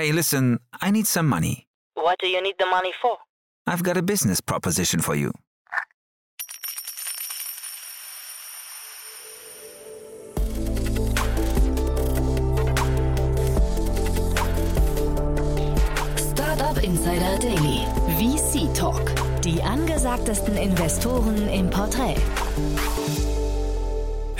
Hey, listen, I need some money. What do you need the money for? I've got a business proposition for you. Startup Insider Daily. VC Talk. Die angesagtesten Investoren im Porträt.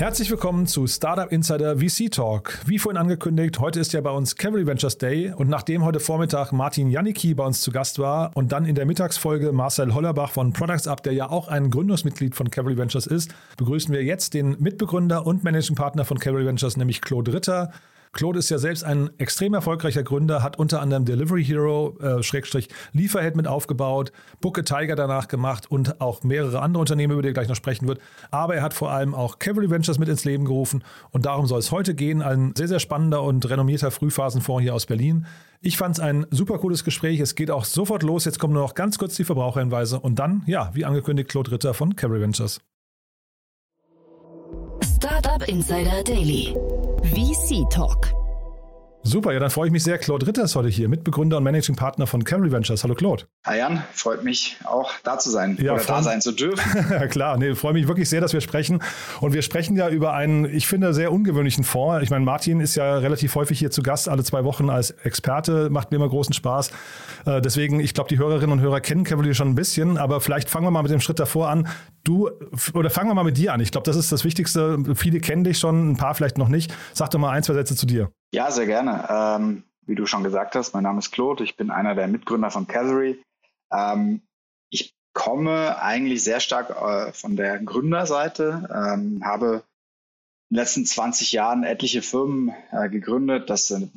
Herzlich willkommen zu Startup Insider VC Talk. Wie vorhin angekündigt, heute ist ja bei uns Cavalry Ventures Day und nachdem heute Vormittag Martin Janicki bei uns zu Gast war und dann in der Mittagsfolge Marcel Hollerbach von Products Up, der ja auch ein Gründungsmitglied von Cavalry Ventures ist, begrüßen wir jetzt den Mitbegründer und Managing Partner von Cavalry Ventures, nämlich Claude Ritter. Claude ist ja selbst ein extrem erfolgreicher Gründer, hat unter anderem Delivery Hero, äh, Schrägstrich Lieferheld mit aufgebaut, Booke Tiger danach gemacht und auch mehrere andere Unternehmen, über die er gleich noch sprechen wird. Aber er hat vor allem auch Cavalry Ventures mit ins Leben gerufen und darum soll es heute gehen. Ein sehr, sehr spannender und renommierter Frühphasenfonds hier aus Berlin. Ich fand es ein super cooles Gespräch. Es geht auch sofort los. Jetzt kommen nur noch ganz kurz die Verbraucherhinweise und dann, ja, wie angekündigt, Claude Ritter von Cavalry Ventures. Startup Insider Daily. VC Talk. Super, ja, dann freue ich mich sehr. Claude Ritter ist heute hier, Mitbegründer und Managing Partner von Cavalry Ventures. Hallo Claude. Hi Jan, freut mich auch da zu sein ja, oder da sein zu dürfen. ja klar, nee, freue mich wirklich sehr, dass wir sprechen. Und wir sprechen ja über einen, ich finde, sehr ungewöhnlichen Fonds. Ich meine, Martin ist ja relativ häufig hier zu Gast, alle zwei Wochen als Experte, macht mir immer großen Spaß. Äh, deswegen, ich glaube, die Hörerinnen und Hörer kennen Cavalry schon ein bisschen, aber vielleicht fangen wir mal mit dem Schritt davor an. Du, oder fangen wir mal mit dir an. Ich glaube, das ist das Wichtigste. Viele kennen dich schon, ein paar vielleicht noch nicht. Sag doch mal ein, zwei Sätze zu dir. Ja, sehr gerne. Ähm, wie du schon gesagt hast, mein Name ist Claude, ich bin einer der Mitgründer von Cavalry. Ähm, ich komme eigentlich sehr stark äh, von der Gründerseite, ähm, habe in den letzten 20 Jahren etliche Firmen äh, gegründet. Das sind,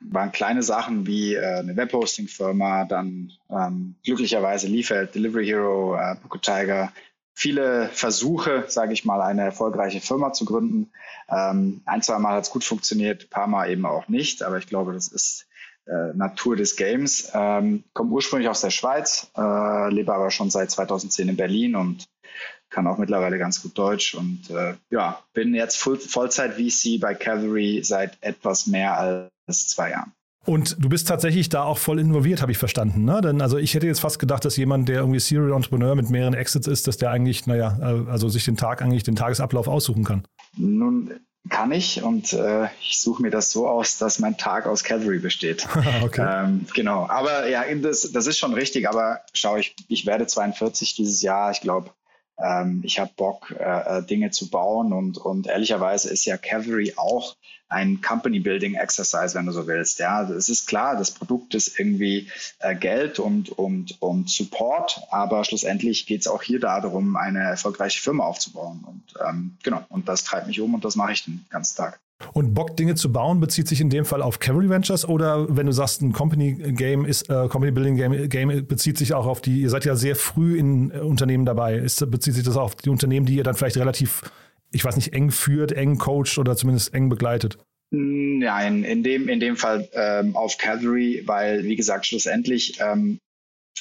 waren kleine Sachen wie äh, eine Webhosting-Firma, dann ähm, glücklicherweise Liefert, Delivery Hero, äh, Booker Tiger, viele Versuche, sage ich mal, eine erfolgreiche Firma zu gründen. Ähm, ein, zwei Mal hat es gut funktioniert, ein paar Mal eben auch nicht, aber ich glaube, das ist äh, Natur des Games. Ähm, komme ursprünglich aus der Schweiz, äh, lebe aber schon seit 2010 in Berlin und kann auch mittlerweile ganz gut Deutsch und äh, ja, bin jetzt Full Vollzeit-VC bei Cavalry seit etwas mehr als zwei Jahren. Und du bist tatsächlich da auch voll involviert, habe ich verstanden. Ne? Denn also ich hätte jetzt fast gedacht, dass jemand, der irgendwie Serial Entrepreneur mit mehreren Exits ist, dass der eigentlich, naja, äh, also sich den Tag eigentlich, den Tagesablauf aussuchen kann. Nun kann ich und äh, ich suche mir das so aus, dass mein Tag aus Cavalry besteht. okay. Ähm, genau. Aber ja, das, das ist schon richtig. Aber schau, ich, ich werde 42 dieses Jahr. Ich glaube, ähm, ich habe Bock, äh, äh, Dinge zu bauen und, und ehrlicherweise ist ja Cavalry auch ein Company Building Exercise, wenn du so willst. Ja, es ist klar, das Produkt ist irgendwie äh, Geld und, und, und Support, aber schlussendlich geht es auch hier darum, eine erfolgreiche Firma aufzubauen. Und ähm, genau, und das treibt mich um und das mache ich den ganzen Tag. Und Bock, Dinge zu bauen, bezieht sich in dem Fall auf Cavalry Ventures oder wenn du sagst, ein Company Game ist, äh, Company Building Game, Game bezieht sich auch auf die, ihr seid ja sehr früh in äh, Unternehmen dabei. Ist, bezieht sich das auf die Unternehmen, die ihr dann vielleicht relativ, ich weiß nicht, eng führt, eng coacht oder zumindest eng begleitet? Nein, in dem, in dem Fall ähm, auf Cavalry, weil, wie gesagt, schlussendlich ähm,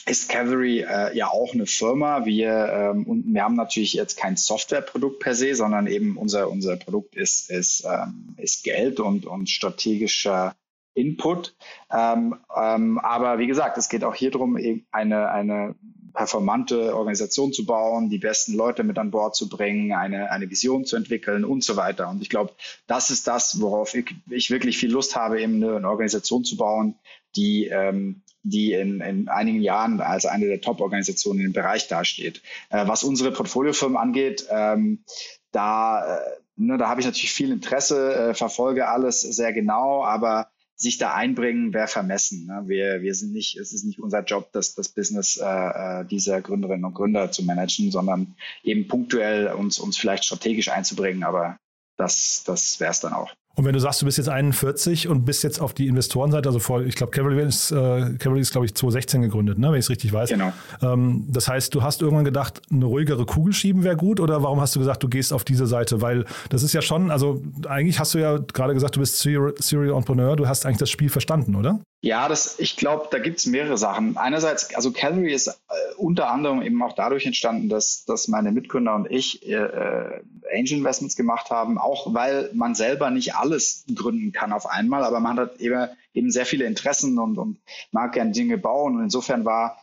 ist Cavalry äh, ja auch eine Firma. Wir, ähm, und wir haben natürlich jetzt kein Softwareprodukt per se, sondern eben unser, unser Produkt ist, ist, ähm, ist Geld und, und strategischer Input. Ähm, ähm, aber wie gesagt, es geht auch hier darum, eine, eine performante Organisation zu bauen, die besten Leute mit an Bord zu bringen, eine, eine Vision zu entwickeln und so weiter. Und ich glaube, das ist das, worauf ich, ich wirklich viel Lust habe, eben eine, eine Organisation zu bauen, die, ähm, die in, in einigen Jahren als eine der Top-Organisationen im Bereich dasteht. Äh, was unsere Portfoliofirmen angeht, ähm, da, äh, ne, da habe ich natürlich viel Interesse, äh, verfolge alles sehr genau, aber sich da einbringen, wäre vermessen. Ne? Wir, wir sind nicht, es ist nicht unser Job, das, das Business äh, äh dieser Gründerinnen und Gründer zu managen, sondern eben punktuell uns, uns vielleicht strategisch einzubringen, aber das, das wäre es dann auch. Und wenn du sagst, du bist jetzt 41 und bist jetzt auf die Investorenseite, also vor, ich glaube, Cavalry ist, äh, Cavalry ist glaube ich, 2016 gegründet, ne, wenn ich es richtig weiß. Genau. Ähm, das heißt, du hast irgendwann gedacht, eine ruhigere Kugel schieben wäre gut oder warum hast du gesagt, du gehst auf diese Seite? Weil das ist ja schon, also eigentlich hast du ja gerade gesagt, du bist Serial, Entrepreneur, du hast eigentlich das Spiel verstanden, oder? Ja, das, ich glaube, da gibt es mehrere Sachen. Einerseits, also Calvary ist äh, unter anderem eben auch dadurch entstanden, dass, dass meine Mitgründer und ich äh, äh, Angel Investments gemacht haben, auch weil man selber nicht alles gründen kann auf einmal, aber man hat eben, eben sehr viele Interessen und, und mag gern Dinge bauen. Und insofern war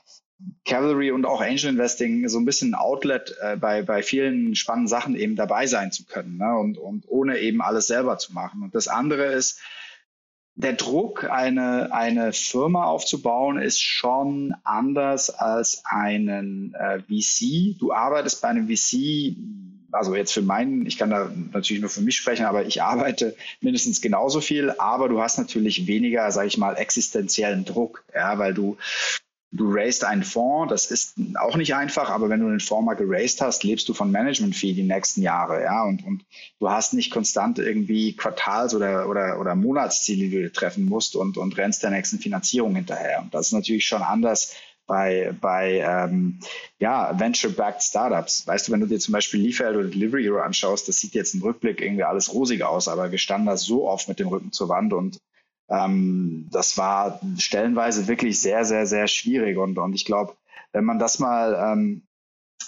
Cavalry und auch Angel Investing so ein bisschen ein Outlet äh, bei, bei vielen spannenden Sachen eben dabei sein zu können ne? und, und ohne eben alles selber zu machen. Und das andere ist, der Druck, eine, eine Firma aufzubauen, ist schon anders als einen äh, VC. Du arbeitest bei einem VC, also jetzt für meinen, ich kann da natürlich nur für mich sprechen, aber ich arbeite mindestens genauso viel, aber du hast natürlich weniger, sage ich mal, existenziellen Druck, ja, weil du Du raised einen Fonds, das ist auch nicht einfach, aber wenn du einen Fonds mal geraced hast, lebst du von Management-Fee die nächsten Jahre, ja, und, und du hast nicht konstant irgendwie Quartals- oder, oder, oder Monatsziele, die du treffen musst und, und rennst der nächsten Finanzierung hinterher. Und das ist natürlich schon anders bei, bei ähm, ja, Venture-backed Startups. Weißt du, wenn du dir zum Beispiel Leafeld oder Delivery Hero anschaust, das sieht jetzt im Rückblick irgendwie alles rosig aus, aber wir standen da so oft mit dem Rücken zur Wand und ähm, das war stellenweise wirklich sehr, sehr, sehr schwierig. Und, und ich glaube, wenn man das mal ähm,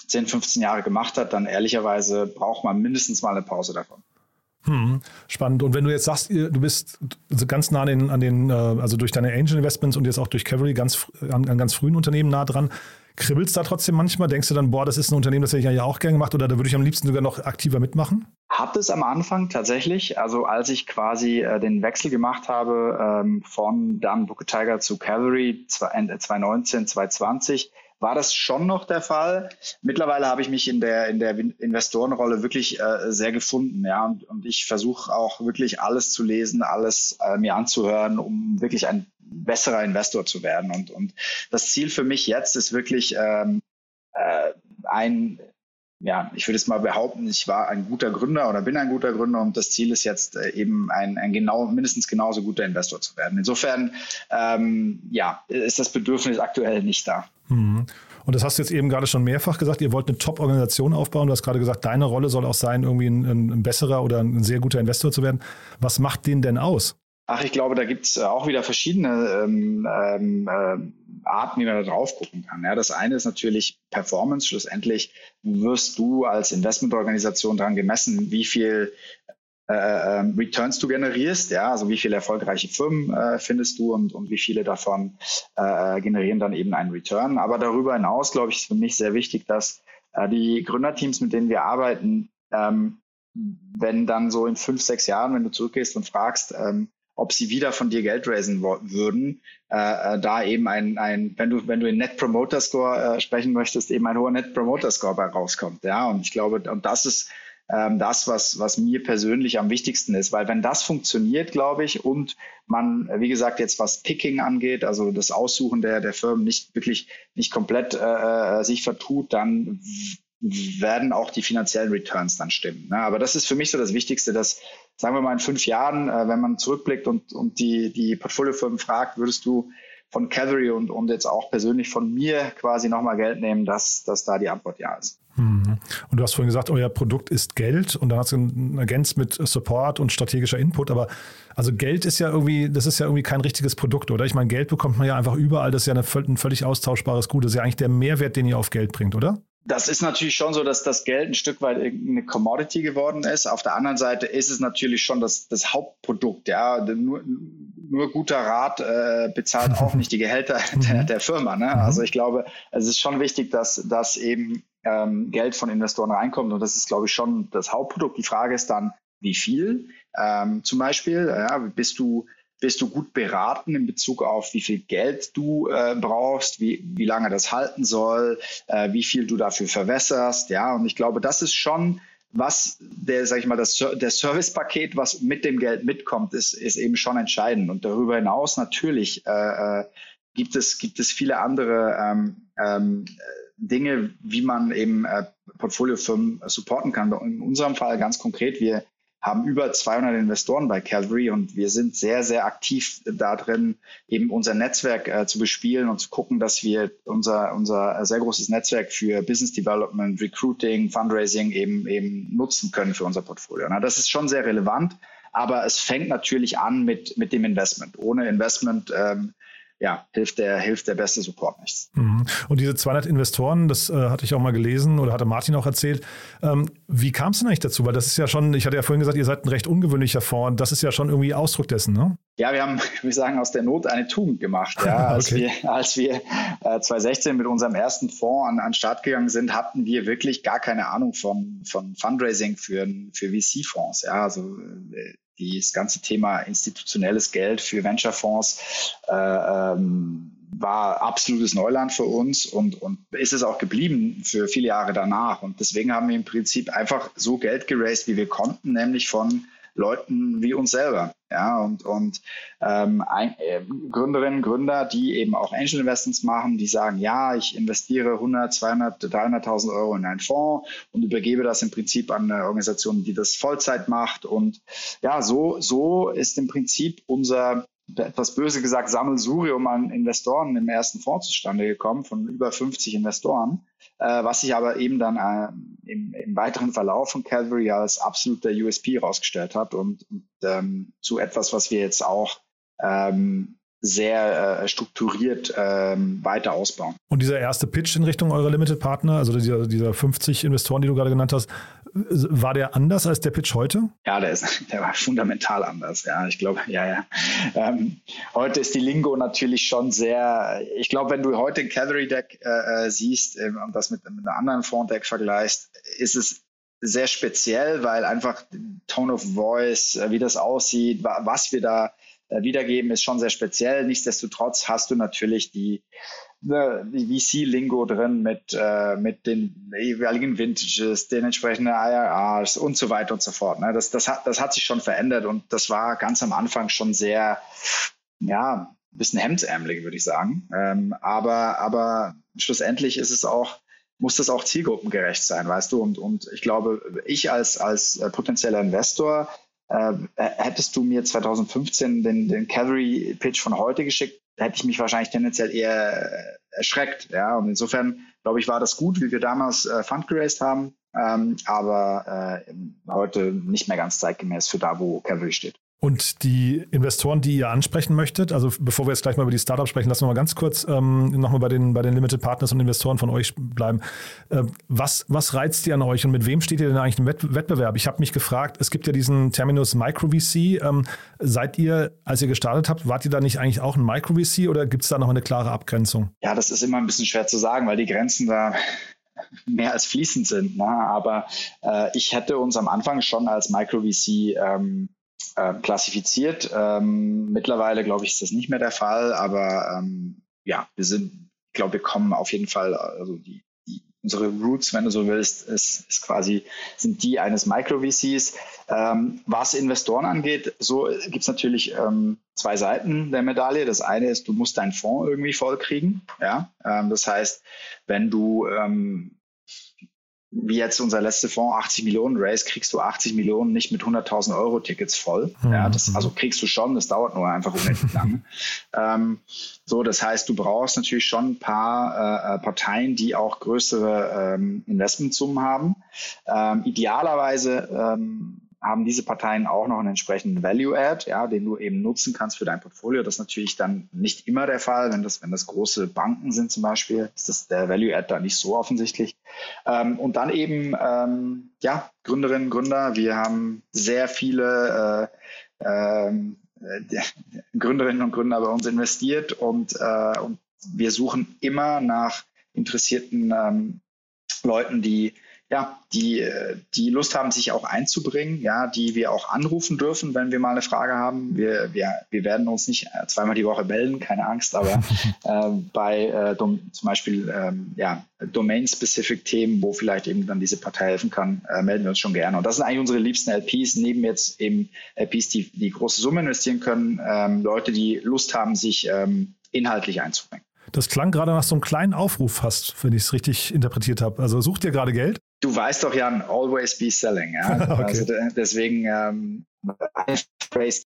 10, 15 Jahre gemacht hat, dann ehrlicherweise braucht man mindestens mal eine Pause davon. Hm, spannend. Und wenn du jetzt sagst, du bist ganz nah an den, an den, äh, also durch deine Angel Investments und jetzt auch durch Cavalry ganz an, an ganz frühen Unternehmen nah dran, Kribbelst da trotzdem manchmal? Denkst du dann, boah, das ist ein Unternehmen, das hätte ich ja auch gerne gemacht oder da würde ich am liebsten sogar noch aktiver mitmachen? Hat es am Anfang tatsächlich. Also als ich quasi äh, den Wechsel gemacht habe ähm, von dann Booker Tiger zu Cavalry 2019, 2020, war das schon noch der Fall. Mittlerweile habe ich mich in der, in der Investorenrolle wirklich äh, sehr gefunden, ja, und, und ich versuche auch wirklich alles zu lesen, alles äh, mir anzuhören, um wirklich ein besserer Investor zu werden. Und, und das Ziel für mich jetzt ist wirklich ähm, äh, ein ja, ich würde es mal behaupten, ich war ein guter Gründer oder bin ein guter Gründer und das Ziel ist jetzt äh, eben ein, ein genau, mindestens genauso guter Investor zu werden. Insofern, ähm, ja, ist das Bedürfnis aktuell nicht da. Mhm. Und das hast du jetzt eben gerade schon mehrfach gesagt, ihr wollt eine Top-Organisation aufbauen. Du hast gerade gesagt, deine Rolle soll auch sein, irgendwie ein, ein besserer oder ein sehr guter Investor zu werden. Was macht den denn aus? Ach, ich glaube, da gibt es äh, auch wieder verschiedene ähm, ähm, äh, Arten, wie man da drauf gucken kann. Ja, das eine ist natürlich Performance. Schlussendlich wirst du als Investmentorganisation daran gemessen, wie viel äh, ähm, Returns du generierst, ja, also wie viele erfolgreiche Firmen äh, findest du und, und wie viele davon äh, generieren dann eben einen Return. Aber darüber hinaus, glaube ich, ist für mich sehr wichtig, dass äh, die Gründerteams, mit denen wir arbeiten, ähm, wenn dann so in fünf, sechs Jahren, wenn du zurückgehst und fragst, ähm, ob sie wieder von dir Geld raisen würden, äh, äh, da eben ein, ein, wenn du, wenn du in Net Promoter Score äh, sprechen möchtest, eben ein hoher Net Promoter Score bei rauskommt. Ja, und ich glaube, und das ist ähm, das, was, was mir persönlich am wichtigsten ist, weil wenn das funktioniert, glaube ich, und man, wie gesagt, jetzt was Picking angeht, also das Aussuchen der, der Firmen nicht wirklich nicht komplett äh, äh sich vertut, dann werden auch die finanziellen Returns dann stimmen. Ne? Aber das ist für mich so das Wichtigste, dass, sagen wir mal, in fünf Jahren, äh, wenn man zurückblickt und, und die, die Portfoliofirmen fragt, würdest du von Cavalry und, und jetzt auch persönlich von mir quasi nochmal Geld nehmen, dass, dass da die Antwort ja ist. Mhm. Und du hast vorhin gesagt, euer Produkt ist Geld und dann hast du ergänzt mit Support und strategischer Input. Aber also Geld ist ja irgendwie, das ist ja irgendwie kein richtiges Produkt, oder? Ich meine, Geld bekommt man ja einfach überall. Das ist ja eine, ein völlig austauschbares Gut. Das ist ja eigentlich der Mehrwert, den ihr auf Geld bringt, oder? Das ist natürlich schon so, dass das Geld ein Stück weit eine Commodity geworden ist. Auf der anderen Seite ist es natürlich schon das, das Hauptprodukt. Ja, nur, nur guter Rat äh, bezahlt auch nicht die Gehälter der, der Firma. Ne? Also ich glaube, es ist schon wichtig, dass, dass eben ähm, Geld von Investoren reinkommt und das ist, glaube ich, schon das Hauptprodukt. Die Frage ist dann, wie viel? Ähm, zum Beispiel, ja, bist du bist du gut beraten in Bezug auf, wie viel Geld du äh, brauchst, wie, wie lange das halten soll, äh, wie viel du dafür verwässerst. Ja, und ich glaube, das ist schon was der, sag ich mal, das der Servicepaket, was mit dem Geld mitkommt, ist, ist eben schon entscheidend. Und darüber hinaus natürlich äh, äh gibt es gibt es viele andere ähm, ähm, Dinge, wie man eben äh, Portfoliofirmen supporten kann. In unserem Fall ganz konkret, wir haben über 200 Investoren bei Calvary und wir sind sehr, sehr aktiv da drin, eben unser Netzwerk äh, zu bespielen und zu gucken, dass wir unser, unser sehr großes Netzwerk für Business Development, Recruiting, Fundraising eben, eben nutzen können für unser Portfolio. Na, das ist schon sehr relevant, aber es fängt natürlich an mit, mit dem Investment. Ohne Investment ähm, ja, hilft der, hilft der beste Support nichts. Mhm. Und diese 200 Investoren, das äh, hatte ich auch mal gelesen oder hatte Martin auch erzählt. Ähm, wie kam es denn eigentlich dazu? Weil das ist ja schon, ich hatte ja vorhin gesagt, ihr seid ein recht ungewöhnlicher Fonds. Das ist ja schon irgendwie Ausdruck dessen, ne? Ja, wir haben, wir sagen, aus der Not eine Tugend gemacht. Ja, als okay. wir, als wir äh, 2016 mit unserem ersten Fonds an, an Start gegangen sind, hatten wir wirklich gar keine Ahnung von, von Fundraising für, für VC-Fonds. Ja, also äh, das ganze Thema institutionelles Geld für Venture-Fonds äh, ähm, war absolutes Neuland für uns und, und ist es auch geblieben für viele Jahre danach. Und deswegen haben wir im Prinzip einfach so Geld geraced, wie wir konnten, nämlich von Leuten wie uns selber. Ja, und, und ähm, ein, äh, Gründerinnen, Gründer, die eben auch Angel Investments machen, die sagen, ja, ich investiere 100, 200, 300.000 Euro in einen Fonds und übergebe das im Prinzip an eine Organisation, die das Vollzeit macht. Und ja, so, so ist im Prinzip unser etwas böse gesagt, Sammelsurium an Investoren im ersten Fonds zustande gekommen, von über 50 Investoren, äh, was sich aber eben dann äh, im, im, weiteren Verlauf von Calvary als absoluter USP rausgestellt hat und, und ähm, zu etwas, was wir jetzt auch ähm, sehr äh, strukturiert ähm, weiter ausbauen. Und dieser erste Pitch in Richtung eurer Limited Partner, also dieser, dieser 50 Investoren, die du gerade genannt hast, war der anders als der Pitch heute? Ja, der, ist, der war fundamental anders. Ja, ich glaube, ja, ja. Ähm, heute ist die Lingo natürlich schon sehr, ich glaube, wenn du heute ein Cavalry Deck äh, äh siehst äh, und das mit, mit einem anderen Font Deck vergleichst, ist es sehr speziell, weil einfach Tone of Voice, äh, wie das aussieht, was wir da äh, wiedergeben, ist schon sehr speziell. Nichtsdestotrotz hast du natürlich die VC-Lingo drin mit, äh, mit den jeweiligen Vintages, den entsprechenden IRRs und so weiter und so fort. Ne? Das, das, hat, das hat sich schon verändert und das war ganz am Anfang schon sehr, ja, ein bisschen hemdsärmelig, würde ich sagen. Ähm, aber, aber schlussendlich ist es auch, muss das auch zielgruppengerecht sein, weißt du? Und, und ich glaube, ich als, als äh, potenzieller Investor äh, hättest du mir 2015 den, den Cavalry Pitch von heute geschickt, hätte ich mich wahrscheinlich tendenziell eher äh, erschreckt. Ja, und insofern glaube ich, war das gut, wie wir damals äh, Fund geraced haben, ähm, aber äh, heute nicht mehr ganz zeitgemäß für da, wo Cavalry steht. Und die Investoren, die ihr ansprechen möchtet, also bevor wir jetzt gleich mal über die Startups sprechen, lassen wir mal ganz kurz ähm, nochmal bei den, bei den Limited Partners und Investoren von euch bleiben. Äh, was, was reizt ihr an euch und mit wem steht ihr denn eigentlich im Wettbewerb? Ich habe mich gefragt, es gibt ja diesen Terminus Micro VC. Ähm, seid ihr, als ihr gestartet habt, wart ihr da nicht eigentlich auch ein Micro VC oder gibt es da noch eine klare Abgrenzung? Ja, das ist immer ein bisschen schwer zu sagen, weil die Grenzen da mehr als fließend sind. Ne? Aber äh, ich hätte uns am Anfang schon als Micro VC ähm, äh, klassifiziert. Ähm, mittlerweile, glaube ich, ist das nicht mehr der Fall, aber ähm, ja, wir sind, ich glaube, wir kommen auf jeden Fall, also die, die, unsere Roots, wenn du so willst, ist, ist quasi, sind die eines Micro-VCs. Ähm, was Investoren angeht, so gibt es natürlich ähm, zwei Seiten der Medaille. Das eine ist, du musst deinen Fonds irgendwie vollkriegen. Ja? Ähm, das heißt, wenn du ähm, wie jetzt unser letzter Fonds, 80 Millionen Race, kriegst du 80 Millionen nicht mit 100.000 Euro Tickets voll. Mhm. Ja, das, also kriegst du schon, das dauert nur einfach unendlich lange. ähm, so, das heißt, du brauchst natürlich schon ein paar äh, äh Parteien, die auch größere ähm, Investmentsummen haben. Ähm, idealerweise ähm, haben diese Parteien auch noch einen entsprechenden Value-Add, ja, den du eben nutzen kannst für dein Portfolio. Das ist natürlich dann nicht immer der Fall. Wenn das, wenn das große Banken sind zum Beispiel, ist das der Value-Add da nicht so offensichtlich. Ähm, und dann eben, ähm, ja, Gründerinnen, Gründer. Wir haben sehr viele äh, ähm, äh, Gründerinnen und Gründer bei uns investiert und, äh, und wir suchen immer nach interessierten ähm, Leuten, die ja, die, die Lust haben, sich auch einzubringen, ja, die wir auch anrufen dürfen, wenn wir mal eine Frage haben. Wir, wir, wir werden uns nicht zweimal die Woche melden, keine Angst, aber äh, bei äh, zum Beispiel ähm, ja, Domain-Specific-Themen, wo vielleicht eben dann diese Partei helfen kann, äh, melden wir uns schon gerne. Und das sind eigentlich unsere liebsten LPs, neben jetzt eben LPs, die, die große Summe investieren können, ähm, Leute, die Lust haben, sich ähm, inhaltlich einzubringen. Das klang gerade nach so einem kleinen Aufruf fast, wenn ich es richtig interpretiert habe. Also sucht ihr gerade Geld? Du weißt doch, Jan, always be selling. Ja? okay. Also deswegen ähm,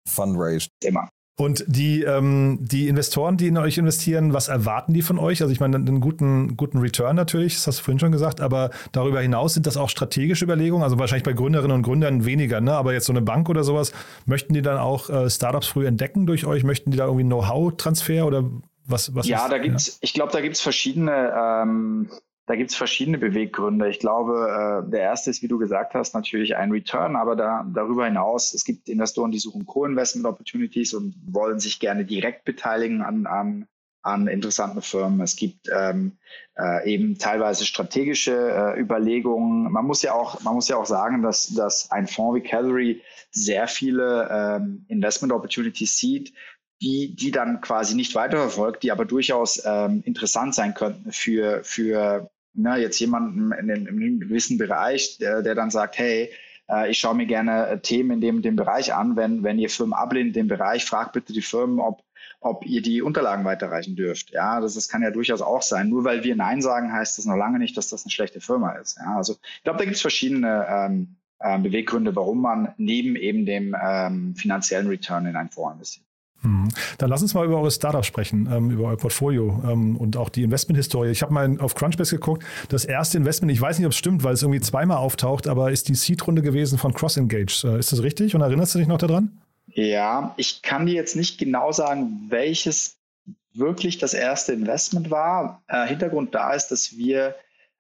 Fundraised. Immer. Und die, ähm, die Investoren, die in euch investieren, was erwarten die von euch? Also ich meine, einen guten, guten Return natürlich, das hast du vorhin schon gesagt, aber darüber hinaus sind das auch strategische Überlegungen, also wahrscheinlich bei Gründerinnen und Gründern weniger, ne? aber jetzt so eine Bank oder sowas, möchten die dann auch äh, Startups früh entdecken durch euch? Möchten die da irgendwie Know-how-Transfer oder Was, was ja, ist, da gibt's, ja? ich glaube, da gibt's verschiedene, ähm, da gibt's verschiedene Beweggründe. Ich glaube, äh, der erste ist, wie du gesagt hast, natürlich ein Return, aber da, darüber hinaus, es gibt Investoren, die suchen Co-Investment Opportunities und wollen sich gerne direkt beteiligen an, an, an interessanten Firmen. Es gibt ähm, äh, eben teilweise strategische äh, Überlegungen. Man muss ja auch, man muss ja auch sagen, dass, dass ein Fonds wie Calgary sehr viele ähm, Investment Opportunities sieht, die, die dann quasi nicht weiterverfolgt, die aber durchaus ähm, interessant sein könnten für, für ne, jetzt jemanden in, in, in einem gewissen Bereich, der, der dann sagt, hey, äh, ich schaue mir gerne äh, Themen in dem, dem Bereich an. Wenn, wenn ihr Firmen ablehnt dem Bereich, fragt bitte die Firmen, ob, ob ihr die Unterlagen weiterreichen dürft. Ja, das, das kann ja durchaus auch sein. Nur weil wir Nein sagen, heißt das noch lange nicht, dass das eine schlechte Firma ist. Ja, also ich glaube, da gibt es verschiedene ähm, äh, Beweggründe, warum man neben eben dem ähm, finanziellen Return in ein Fonds investiert. Mhm. Dann lass uns mal über eure Startups sprechen, ähm, über euer Portfolio ähm, und auch die Investmenthistorie. Ich habe mal auf Crunchbase geguckt. Das erste Investment, ich weiß nicht, ob es stimmt, weil es irgendwie zweimal auftaucht, aber ist die Seed-Runde gewesen von CrossEngage. Äh, ist das richtig und erinnerst du dich noch daran? Ja, ich kann dir jetzt nicht genau sagen, welches wirklich das erste Investment war. Äh, Hintergrund da ist, dass wir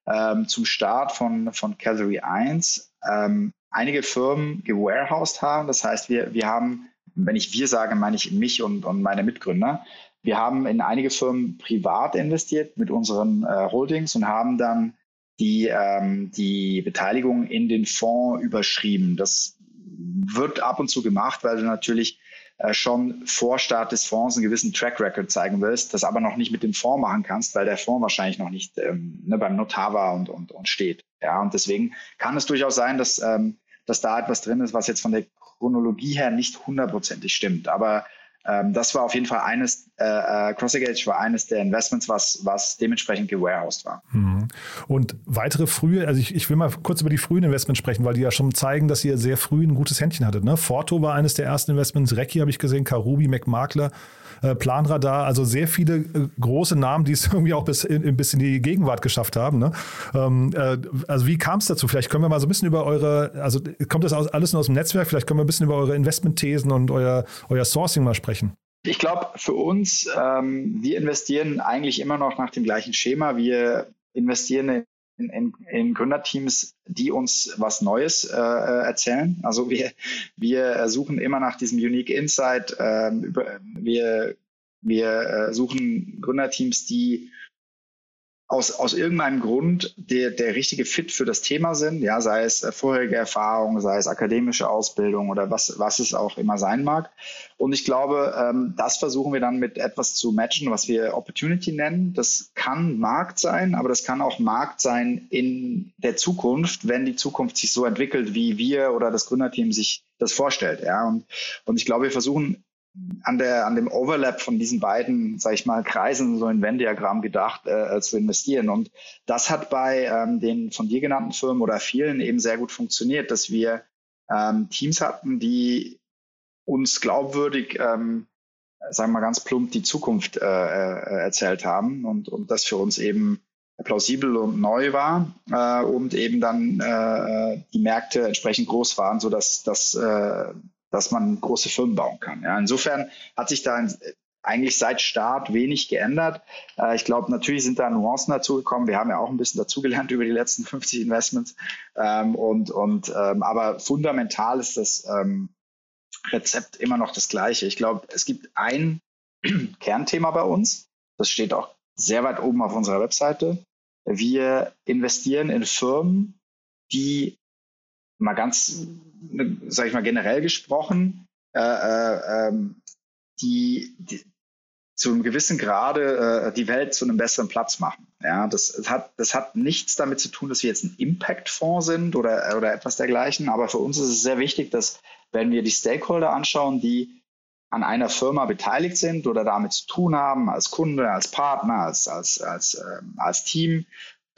ähm, zum Start von, von Calgary 1 ähm, einige Firmen gewarehoused haben. Das heißt, wir, wir haben wenn ich wir sage, meine ich mich und, und meine Mitgründer. Wir haben in einige Firmen privat investiert mit unseren äh, Holdings und haben dann die, ähm, die Beteiligung in den Fonds überschrieben. Das wird ab und zu gemacht, weil du natürlich äh, schon vor Start des Fonds einen gewissen Track Record zeigen willst, das aber noch nicht mit dem Fonds machen kannst, weil der Fonds wahrscheinlich noch nicht ähm, ne, beim Notar war und, und, und steht. Ja, und deswegen kann es durchaus sein, dass, ähm, dass da etwas drin ist, was jetzt von der Chronologie her nicht hundertprozentig stimmt. Aber ähm, das war auf jeden Fall eines, äh, äh CrossEngage war eines der Investments, was, was dementsprechend gewarehoused war. Mhm. Und weitere frühe, also ich, ich will mal kurz über die frühen Investments sprechen, weil die ja schon zeigen, dass ihr sehr früh ein gutes Händchen hattet. Ne? Forto war eines der ersten Investments, Recki habe ich gesehen, Karubi, McMakler äh, Planradar, also sehr viele äh, große Namen, die es irgendwie auch bis in, bis in die Gegenwart geschafft haben. Ne? Ähm, äh, also wie kam es dazu? Vielleicht können wir mal so ein bisschen über eure, also kommt das aus, alles nur aus dem Netzwerk, vielleicht können wir ein bisschen über eure Investmentthesen und euer, euer Sourcing mal sprechen. Ich glaube, für uns, ähm, wir investieren eigentlich immer noch nach dem gleichen Schema. Wir investieren in, in, in Gründerteams, die uns was Neues äh, äh, erzählen. Also wir, wir suchen immer nach diesem Unique Insight. Über, wir wir äh, suchen Gründerteams, die aus, aus irgendeinem Grund der, der richtige Fit für das Thema sind, ja, sei es äh, vorherige Erfahrung, sei es akademische Ausbildung oder was, was es auch immer sein mag. Und ich glaube, ähm, das versuchen wir dann mit etwas zu matchen, was wir Opportunity nennen. Das kann Markt sein, aber das kann auch Markt sein in der Zukunft, wenn die Zukunft sich so entwickelt, wie wir oder das Gründerteam sich das vorstellt. Ja, und, und ich glaube, wir versuchen an, der, an dem Overlap von diesen beiden, sage ich mal, Kreisen, so ein Venn-Diagramm gedacht, äh, zu investieren. Und das hat bei ähm, den von dir genannten Firmen oder vielen eben sehr gut funktioniert, dass wir ähm, Teams hatten, die uns glaubwürdig, ähm, sagen wir mal ganz plump, die Zukunft äh, äh, erzählt haben und, und das für uns eben plausibel und neu war äh, und eben dann äh, die Märkte entsprechend groß waren, so dass, dass äh, dass man große Firmen bauen kann. Ja, insofern hat sich da eigentlich seit Start wenig geändert. Äh, ich glaube, natürlich sind da Nuancen dazugekommen. Wir haben ja auch ein bisschen dazugelernt über die letzten 50 Investments. Ähm, und, und, ähm, aber fundamental ist das ähm, Rezept immer noch das gleiche. Ich glaube, es gibt ein Kernthema bei uns. Das steht auch sehr weit oben auf unserer Webseite. Wir investieren in Firmen, die mal ganz, sage ich mal generell gesprochen, äh, äh, ähm, die, die zu einem gewissen Grade äh, die Welt zu einem besseren Platz machen. Ja, das, das, hat, das hat nichts damit zu tun, dass wir jetzt ein Impact-Fonds sind oder, oder etwas dergleichen. Aber für uns ist es sehr wichtig, dass wenn wir die Stakeholder anschauen, die an einer Firma beteiligt sind oder damit zu tun haben, als Kunde, als Partner, als, als, als, ähm, als Team,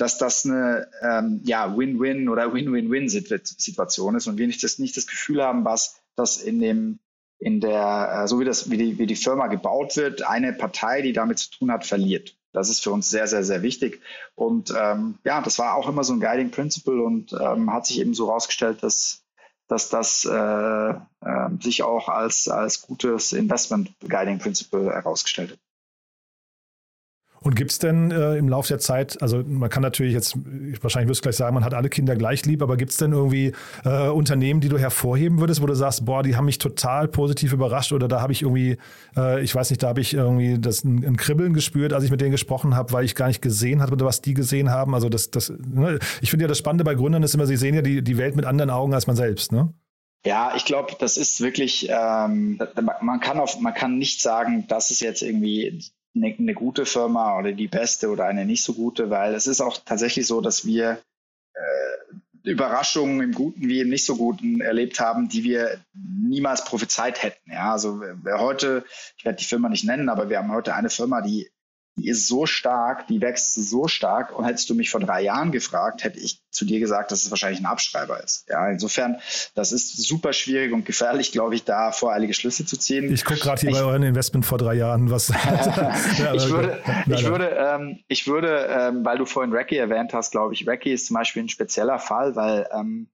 dass das eine ähm, ja, Win-Win oder Win-Win-Win-Situation ist und wir nicht das, nicht das Gefühl haben, was das in dem in der, äh, so wie das, wie die, wie die Firma gebaut wird, eine Partei, die damit zu tun hat, verliert. Das ist für uns sehr, sehr, sehr wichtig. Und ähm, ja, das war auch immer so ein Guiding Principle und ähm, hat sich eben so herausgestellt, dass, dass das äh, äh, sich auch als, als gutes Investment Guiding Principle herausgestellt hat. Und gibt es denn äh, im Laufe der Zeit, also man kann natürlich jetzt, wahrscheinlich wirst du gleich sagen, man hat alle Kinder gleich lieb, aber gibt es denn irgendwie äh, Unternehmen, die du hervorheben würdest, wo du sagst, boah, die haben mich total positiv überrascht oder da habe ich irgendwie, äh, ich weiß nicht, da habe ich irgendwie das ein, ein, Kribbeln gespürt, als ich mit denen gesprochen habe, weil ich gar nicht gesehen habe, was die gesehen haben. Also das, das, ne? ich finde ja das Spannende bei Gründern ist immer, sie sehen ja die, die Welt mit anderen Augen als man selbst, ne? Ja, ich glaube, das ist wirklich, ähm, man kann auf, man kann nicht sagen, das ist jetzt irgendwie eine, eine, gute Firma oder die beste oder eine nicht so gute, weil es ist auch tatsächlich so, dass wir äh, Überraschungen im Guten wie im nicht so Guten erlebt haben, die wir niemals prophezeit hätten. Ja, also wer heute, ich werde die Firma nicht nennen, aber wir haben heute eine Firma, die die ist so stark, die wächst so stark. Und hättest du mich vor drei Jahren gefragt, hätte ich zu dir gesagt, dass es wahrscheinlich ein Abschreiber ist. Ja, insofern, das ist super schwierig und gefährlich, glaube ich, da voreilige Schlüsse zu ziehen. Ich gucke gerade hier ich, bei euren Investment vor drei Jahren, was. ja, ich würde, ich würde, ähm, ich würde, ähm, weil du vorhin Racky erwähnt hast, glaube ich, Racky ist zum Beispiel ein spezieller Fall, weil ähm,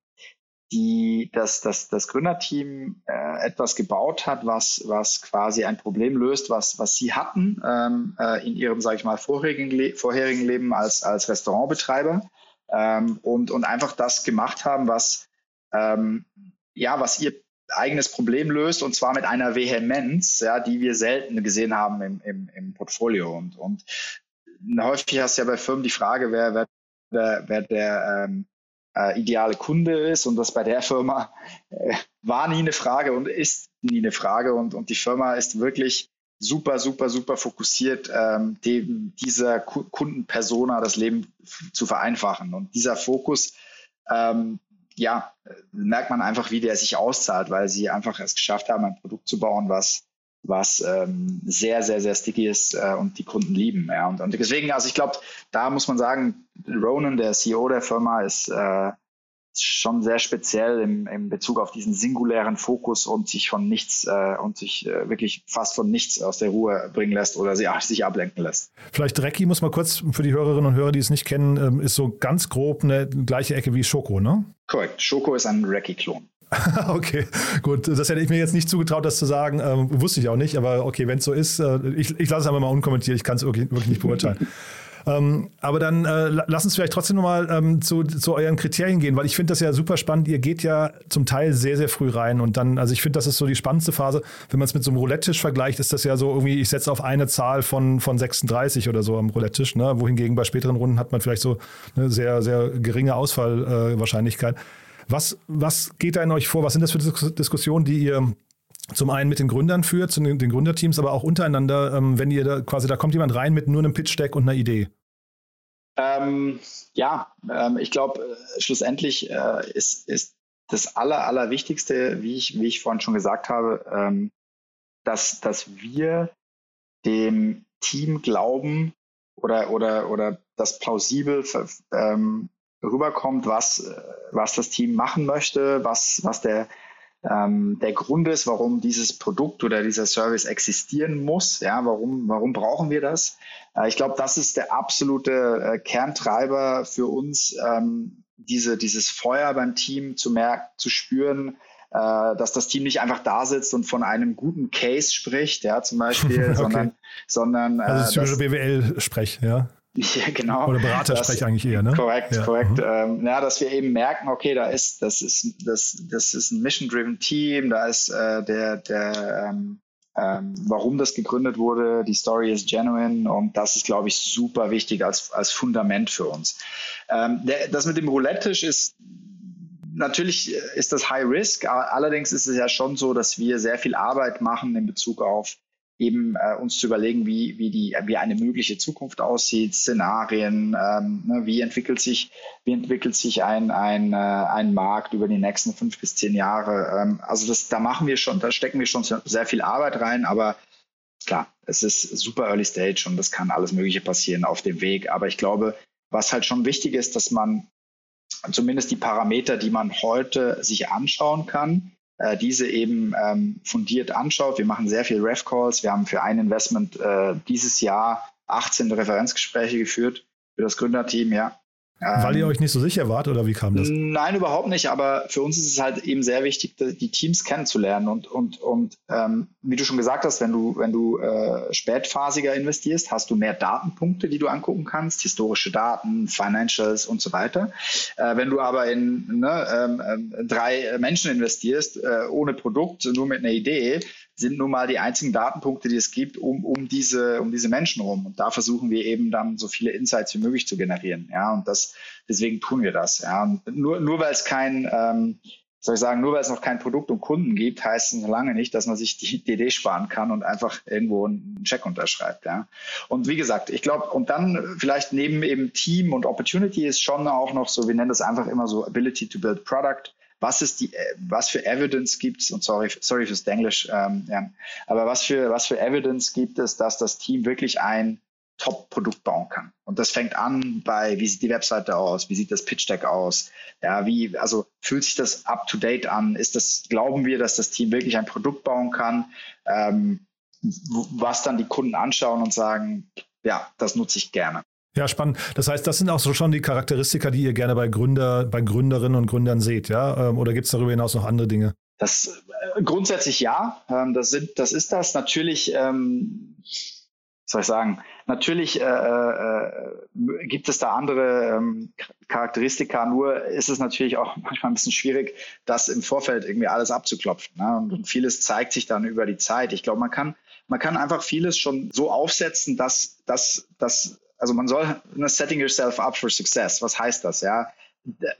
die das, das, das Gründerteam äh, etwas gebaut hat, was, was quasi ein Problem löst, was, was sie hatten ähm, äh, in ihrem, sage ich mal, vorherigen, Le vorherigen Leben als, als Restaurantbetreiber ähm, und, und einfach das gemacht haben, was, ähm, ja, was ihr eigenes Problem löst und zwar mit einer Vehemenz, ja, die wir selten gesehen haben im, im, im Portfolio. Und, und häufig hast du ja bei Firmen die Frage, wer, wer, wer, der ähm, äh, ideale Kunde ist. Und das bei der Firma äh, war nie eine Frage und ist nie eine Frage. Und, und die Firma ist wirklich super, super, super fokussiert, ähm, dem, dieser Kundenpersona das Leben zu vereinfachen. Und dieser Fokus, ähm, ja, merkt man einfach, wie der sich auszahlt, weil sie einfach es geschafft haben, ein Produkt zu bauen, was was ähm, sehr, sehr, sehr sticky ist äh, und die Kunden lieben. Ja. Und, und deswegen, also ich glaube, da muss man sagen, Ronan, der CEO der Firma, ist äh, schon sehr speziell im, im Bezug auf diesen singulären Fokus und sich von nichts äh, und sich äh, wirklich fast von nichts aus der Ruhe bringen lässt oder sie, ach, sich ablenken lässt. Vielleicht Recki muss mal kurz für die Hörerinnen und Hörer, die es nicht kennen, ähm, ist so ganz grob eine gleiche Ecke wie Schoko, ne? Korrekt. Schoko ist ein Recki-Klon. okay, gut. Das hätte ich mir jetzt nicht zugetraut, das zu sagen. Ähm, wusste ich auch nicht, aber okay, wenn es so ist, äh, ich, ich lasse es einfach mal unkommentiert. Ich kann es wirklich, wirklich nicht beurteilen. ähm, aber dann äh, lass uns vielleicht trotzdem nochmal ähm, zu, zu euren Kriterien gehen, weil ich finde das ja super spannend. Ihr geht ja zum Teil sehr, sehr früh rein und dann, also ich finde, das ist so die spannendste Phase. Wenn man es mit so einem Roulette-Tisch vergleicht, ist das ja so irgendwie, ich setze auf eine Zahl von, von 36 oder so am Roulette-Tisch, ne? wohingegen bei späteren Runden hat man vielleicht so eine sehr, sehr geringe Ausfallwahrscheinlichkeit. Äh, was, was geht da in euch vor? Was sind das für Diskussionen, die ihr zum einen mit den Gründern führt, zu den, Gründerteams, aber auch untereinander, ähm, wenn ihr da quasi, da kommt jemand rein mit nur einem Pitch-Deck und einer Idee? Ähm, ja, ähm, ich glaube, äh, schlussendlich äh, ist, ist das Aller, Allerwichtigste, wie ich, wie ich vorhin schon gesagt habe, ähm, dass, dass wir dem Team glauben oder, oder, oder das plausibel ähm, rüberkommt, was, äh, was das Team machen möchte, was, was der, ähm, der Grund ist, warum dieses Produkt oder dieser Service existieren muss. Ja, warum, warum brauchen wir das? Äh, ich glaube, das ist der absolute äh, Kerntreiber für uns, ähm, diese, dieses Feuer beim Team zu merken, zu spüren, äh, dass das Team nicht einfach da sitzt und von einem guten Case spricht, ja, zum Beispiel, okay. sondern, sondern äh, also das BWL-Sprech, ja. Ja, genau. Oder Beratersprech eigentlich eher, ne? Korrekt, ja. korrekt. Mhm. Ähm, ja, dass wir eben merken, okay, da ist, das ist, das, das ist ein Mission-driven Team, da ist äh, der, der, ähm, ähm, warum das gegründet wurde, die Story ist genuine und das ist, glaube ich, super wichtig als, als Fundament für uns. Ähm, der, das mit dem Roulette-Tisch ist natürlich ist das High Risk, allerdings ist es ja schon so, dass wir sehr viel Arbeit machen in Bezug auf eben äh, uns zu überlegen, wie, wie, die, wie eine mögliche Zukunft aussieht, Szenarien, ähm, ne, wie entwickelt sich, wie entwickelt sich ein, ein, äh, ein Markt über die nächsten fünf bis zehn Jahre. Ähm, also das, da machen wir schon, da stecken wir schon sehr viel Arbeit rein, aber klar, es ist super Early Stage und das kann alles Mögliche passieren auf dem Weg. Aber ich glaube, was halt schon wichtig ist, dass man zumindest die Parameter, die man heute sich anschauen kann, äh, diese eben ähm, fundiert anschaut. Wir machen sehr viel Ref-Calls. Wir haben für ein Investment äh, dieses Jahr 18 Referenzgespräche geführt für das Gründerteam, ja. Weil ihr ähm, euch nicht so sicher wart oder wie kam das? Nein, überhaupt nicht. Aber für uns ist es halt eben sehr wichtig, die Teams kennenzulernen. Und, und, und ähm, wie du schon gesagt hast, wenn du, wenn du äh, spätphasiger investierst, hast du mehr Datenpunkte, die du angucken kannst, historische Daten, Financials und so weiter. Äh, wenn du aber in ne, ähm, äh, drei Menschen investierst, äh, ohne Produkt, nur mit einer Idee, sind nun mal die einzigen Datenpunkte, die es gibt, um, um, diese, um diese Menschen rum. Und da versuchen wir eben dann so viele Insights wie möglich zu generieren. Ja, und das, deswegen tun wir das. Ja, und nur, nur weil es kein, ähm, soll ich sagen, nur weil es noch kein Produkt und Kunden gibt, heißt es noch lange nicht, dass man sich die DD sparen kann und einfach irgendwo einen Check unterschreibt. Ja. Und wie gesagt, ich glaube, und dann vielleicht neben eben Team und Opportunity ist schon auch noch so, wir nennen das einfach immer so Ability to Build Product was ist die, äh, was für Evidence gibt es, und sorry, sorry fürs Englisch, ähm, ja, aber was für, was für Evidence gibt es, dass das Team wirklich ein Top-Produkt bauen kann. Und das fängt an bei, wie sieht die Webseite aus, wie sieht das Pitch-Deck aus, ja, wie, also fühlt sich das up-to-date an, ist das, glauben wir, dass das Team wirklich ein Produkt bauen kann, ähm, was dann die Kunden anschauen und sagen, ja, das nutze ich gerne. Ja, spannend. Das heißt, das sind auch so schon die Charakteristika, die ihr gerne bei Gründer, bei Gründerinnen und Gründern seht, ja? Ähm, oder gibt es darüber hinaus noch andere Dinge? Das äh, grundsätzlich ja. Ähm, das, sind, das ist das. Natürlich, ähm, soll ich sagen, natürlich äh, äh, gibt es da andere ähm, Charakteristika, nur ist es natürlich auch manchmal ein bisschen schwierig, das im Vorfeld irgendwie alles abzuklopfen. Ne? Und vieles zeigt sich dann über die Zeit. Ich glaube, man kann, man kann einfach vieles schon so aufsetzen, dass, dass, dass also man soll eine setting yourself up for success. Was heißt das? Ja,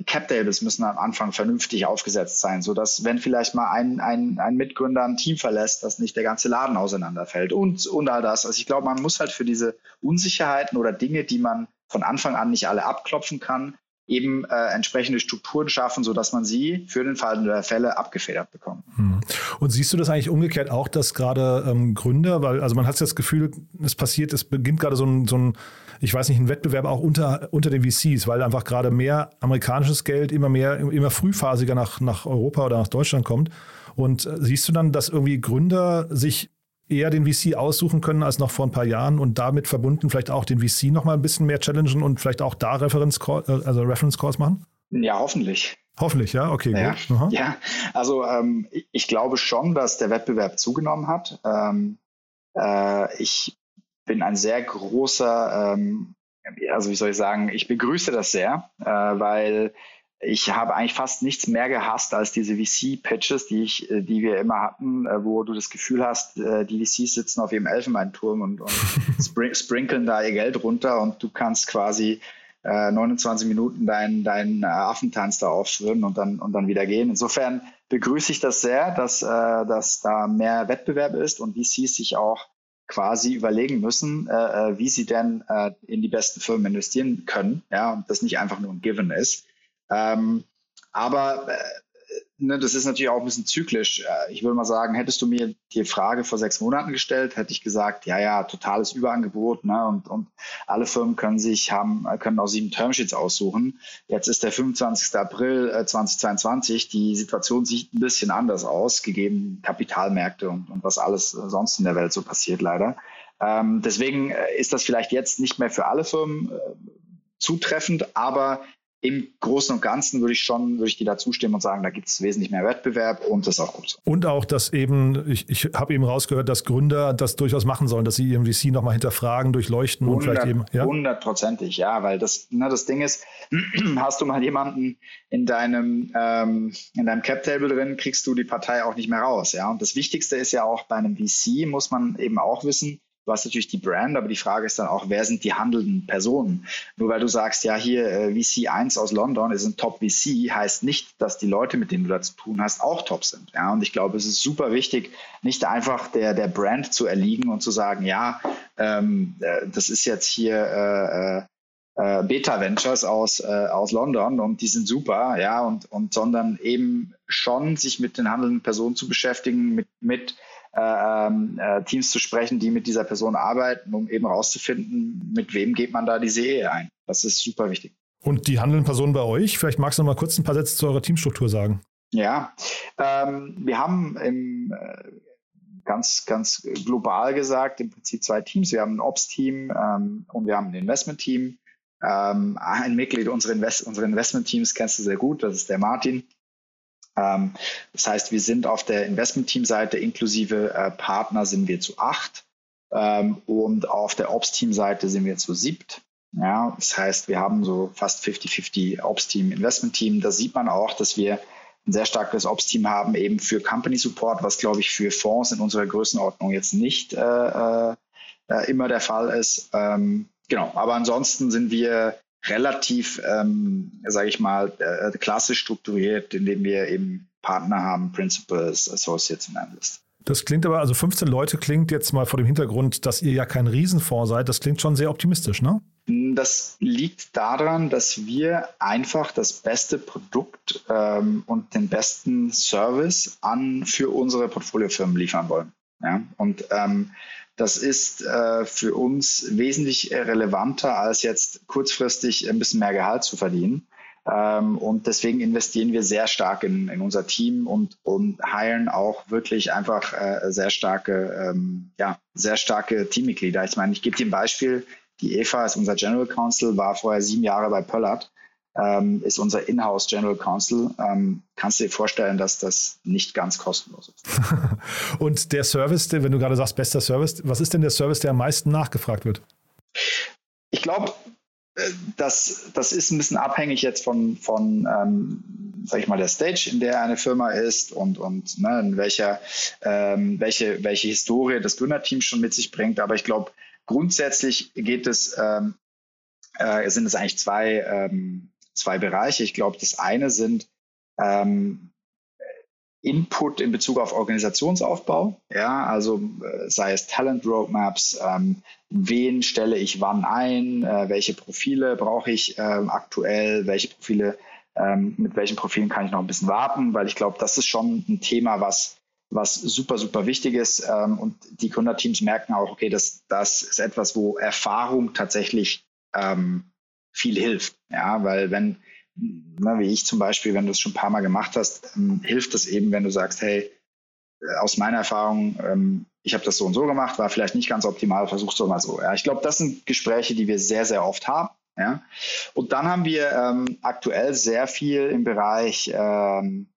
Cap Tables müssen am Anfang vernünftig aufgesetzt sein, so dass wenn vielleicht mal ein, ein, ein Mitgründer ein Team verlässt, dass nicht der ganze Laden auseinanderfällt und, und all das. Also ich glaube, man muss halt für diese Unsicherheiten oder Dinge, die man von Anfang an nicht alle abklopfen kann, eben äh, entsprechende Strukturen schaffen, sodass man sie für den Fall der Fälle abgefedert bekommt. Hm. Und siehst du das eigentlich umgekehrt auch, dass gerade ähm, Gründer, weil also man hat das Gefühl, es passiert, es beginnt gerade so ein, so ein ich weiß nicht, ein Wettbewerb auch unter, unter den VCs, weil einfach gerade mehr amerikanisches Geld immer mehr, immer frühphasiger nach, nach Europa oder nach Deutschland kommt. Und äh, siehst du dann, dass irgendwie Gründer sich eher den VC aussuchen können als noch vor ein paar Jahren und damit verbunden vielleicht auch den VC noch mal ein bisschen mehr challengen und vielleicht auch da Reference äh, also Reference Calls machen? Ja, hoffentlich. Hoffentlich, ja, okay, ja, gut. Aha. Ja, also ähm, ich glaube schon, dass der Wettbewerb zugenommen hat. Ähm, äh, ich bin ein sehr großer, ähm, also wie soll ich sagen, ich begrüße das sehr, äh, weil ich habe eigentlich fast nichts mehr gehasst als diese VC-Pitches, die ich, äh, die wir immer hatten, äh, wo du das Gefühl hast, äh, die VCs sitzen auf ihrem Elfenbeinturm und, und spring, sprinkeln da ihr Geld runter und du kannst quasi äh, 29 Minuten deinen dein Affentanz da aufführen und dann und dann wieder gehen. Insofern begrüße ich das sehr, dass, äh, dass da mehr Wettbewerb ist und VCs sich auch quasi überlegen müssen, äh, wie sie denn in die besten Firmen investieren können, ja, und das nicht einfach nur ein Given ist. Ähm, aber äh, ne, das ist natürlich auch ein bisschen zyklisch. Äh, ich würde mal sagen, hättest du mir die Frage vor sechs Monaten gestellt, hätte ich gesagt, ja, ja, totales Überangebot, ne, und, und alle Firmen können sich haben, können auch sieben Termsheets aussuchen. Jetzt ist der 25. April 2022. Äh, die Situation sieht ein bisschen anders aus, gegeben Kapitalmärkte und, und was alles sonst in der Welt so passiert, leider. Ähm, deswegen äh, ist das vielleicht jetzt nicht mehr für alle Firmen äh, zutreffend, aber im Großen und Ganzen würde ich schon, würde ich dir da zustimmen und sagen, da gibt es wesentlich mehr Wettbewerb und das ist auch gut so. Und auch, dass eben, ich, ich habe eben rausgehört, dass Gründer das durchaus machen sollen, dass sie ihren VC nochmal hinterfragen, durchleuchten 100, und vielleicht eben. Ja? Hundertprozentig, ja, weil das, ne, das Ding ist, hast du mal jemanden in deinem, ähm, in deinem Cap-Table drin, kriegst du die Partei auch nicht mehr raus, ja. Und das Wichtigste ist ja auch bei einem VC, muss man eben auch wissen, Du hast natürlich die Brand, aber die Frage ist dann auch, wer sind die handelnden Personen? Nur weil du sagst, ja, hier äh, VC 1 aus London ist ein Top-VC, heißt nicht, dass die Leute, mit denen du da zu tun hast, auch top sind. Ja, und ich glaube, es ist super wichtig, nicht einfach der, der Brand zu erliegen und zu sagen, ja, ähm, äh, das ist jetzt hier äh, äh, äh Beta Ventures aus, äh, aus London und die sind super, ja, und, und sondern eben schon sich mit den handelnden Personen zu beschäftigen, mit, mit äh, ähm, äh, Teams zu sprechen, die mit dieser Person arbeiten, um eben herauszufinden, mit wem geht man da diese Ehe ein. Das ist super wichtig. Und die handelnden Personen bei euch, vielleicht magst du noch mal kurz ein paar Sätze zu eurer Teamstruktur sagen. Ja, ähm, wir haben im, äh, ganz, ganz global gesagt im Prinzip zwei Teams. Wir haben ein Ops-Team ähm, und wir haben ein Investment-Team. Ähm, ein Mitglied unserer, Invest unserer Investment-Teams kennst du sehr gut, das ist der Martin. Ähm, das heißt, wir sind auf der Investment-Team-Seite inklusive äh, Partner sind wir zu acht ähm, und auf der Ops-Team-Seite sind wir zu siebt. Ja, das heißt, wir haben so fast 50-50 Ops-Team, Investment-Team. Da sieht man auch, dass wir ein sehr starkes Ops-Team haben, eben für Company Support, was glaube ich für Fonds in unserer Größenordnung jetzt nicht äh, äh, äh immer der Fall ist. Ähm, genau, aber ansonsten sind wir relativ, ähm, sage ich mal, äh, klassisch strukturiert, indem wir eben Partner haben, Principals, Associates und Analysts. Das klingt aber, also 15 Leute klingt jetzt mal vor dem Hintergrund, dass ihr ja kein Riesenfonds seid, das klingt schon sehr optimistisch, ne? Das liegt daran, dass wir einfach das beste Produkt ähm, und den besten Service an für unsere Portfoliofirmen liefern wollen. Ja? Und ähm, das ist äh, für uns wesentlich relevanter, als jetzt kurzfristig ein bisschen mehr Gehalt zu verdienen. Ähm, und deswegen investieren wir sehr stark in, in unser Team und, und hiren auch wirklich einfach äh, sehr starke, ähm, ja, sehr starke Teammitglieder. Ich meine, ich gebe dir ein Beispiel. Die Eva ist unser General Counsel, war vorher sieben Jahre bei Pöllert, ähm, ist unser Inhouse General Counsel. Ähm, kannst du dir vorstellen, dass das nicht ganz kostenlos ist. Und der Service, wenn du gerade sagst, bester Service, was ist denn der Service, der am meisten nachgefragt wird? Ich glaube, äh, das, das ist ein bisschen abhängig jetzt von, von ähm, sag ich mal, der Stage, in der eine Firma ist und, und ne, in welcher, ähm, welche, welche Historie das Gründerteam schon mit sich bringt. Aber ich glaube, grundsätzlich geht es, ähm, äh, sind es eigentlich zwei, ähm, zwei Bereiche. Ich glaube, das eine sind ähm, Input in Bezug auf Organisationsaufbau, ja, also äh, sei es Talent Roadmaps, ähm, wen stelle ich wann ein, äh, welche Profile brauche ich äh, aktuell, welche Profile, ähm, mit welchen Profilen kann ich noch ein bisschen warten, weil ich glaube, das ist schon ein Thema, was was super, super wichtig ist. Ähm, und die Gründerteams merken auch, okay, das, das ist etwas, wo Erfahrung tatsächlich ähm, viel hilft. Ja, weil wenn, na, wie ich zum Beispiel, wenn du es schon ein paar Mal gemacht hast, ähm, hilft es eben, wenn du sagst, hey, äh, aus meiner Erfahrung, ähm, ich habe das so und so gemacht, war vielleicht nicht ganz optimal, versuch's doch mal so. Ja, ich glaube, das sind Gespräche, die wir sehr, sehr oft haben. Ja, und dann haben wir ähm, aktuell sehr viel im Bereich ähm,